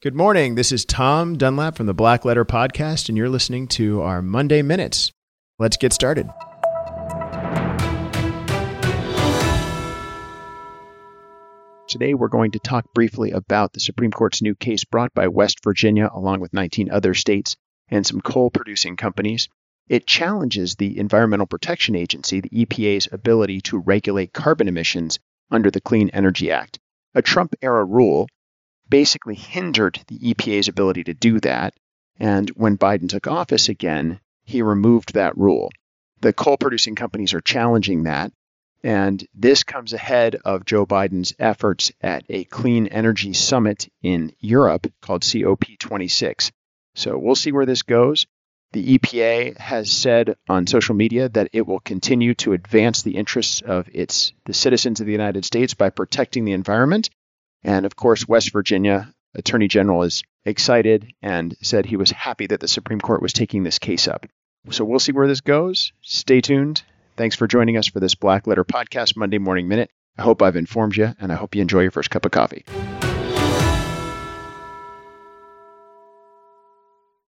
Good morning. This is Tom Dunlap from the Black Letter Podcast, and you're listening to our Monday Minutes. Let's get started. Today, we're going to talk briefly about the Supreme Court's new case brought by West Virginia, along with 19 other states and some coal producing companies. It challenges the Environmental Protection Agency, the EPA's ability to regulate carbon emissions under the Clean Energy Act. A Trump era rule basically hindered the EPA's ability to do that. And when Biden took office again, he removed that rule. The coal producing companies are challenging that. And this comes ahead of Joe Biden's efforts at a clean energy summit in Europe called COP26. So we'll see where this goes. The EPA has said on social media that it will continue to advance the interests of its the citizens of the United States by protecting the environment and of course, West Virginia Attorney General is excited and said he was happy that the Supreme Court was taking this case up. So we'll see where this goes. Stay tuned. Thanks for joining us for this Black Letter Podcast Monday Morning Minute. I hope I've informed you, and I hope you enjoy your first cup of coffee.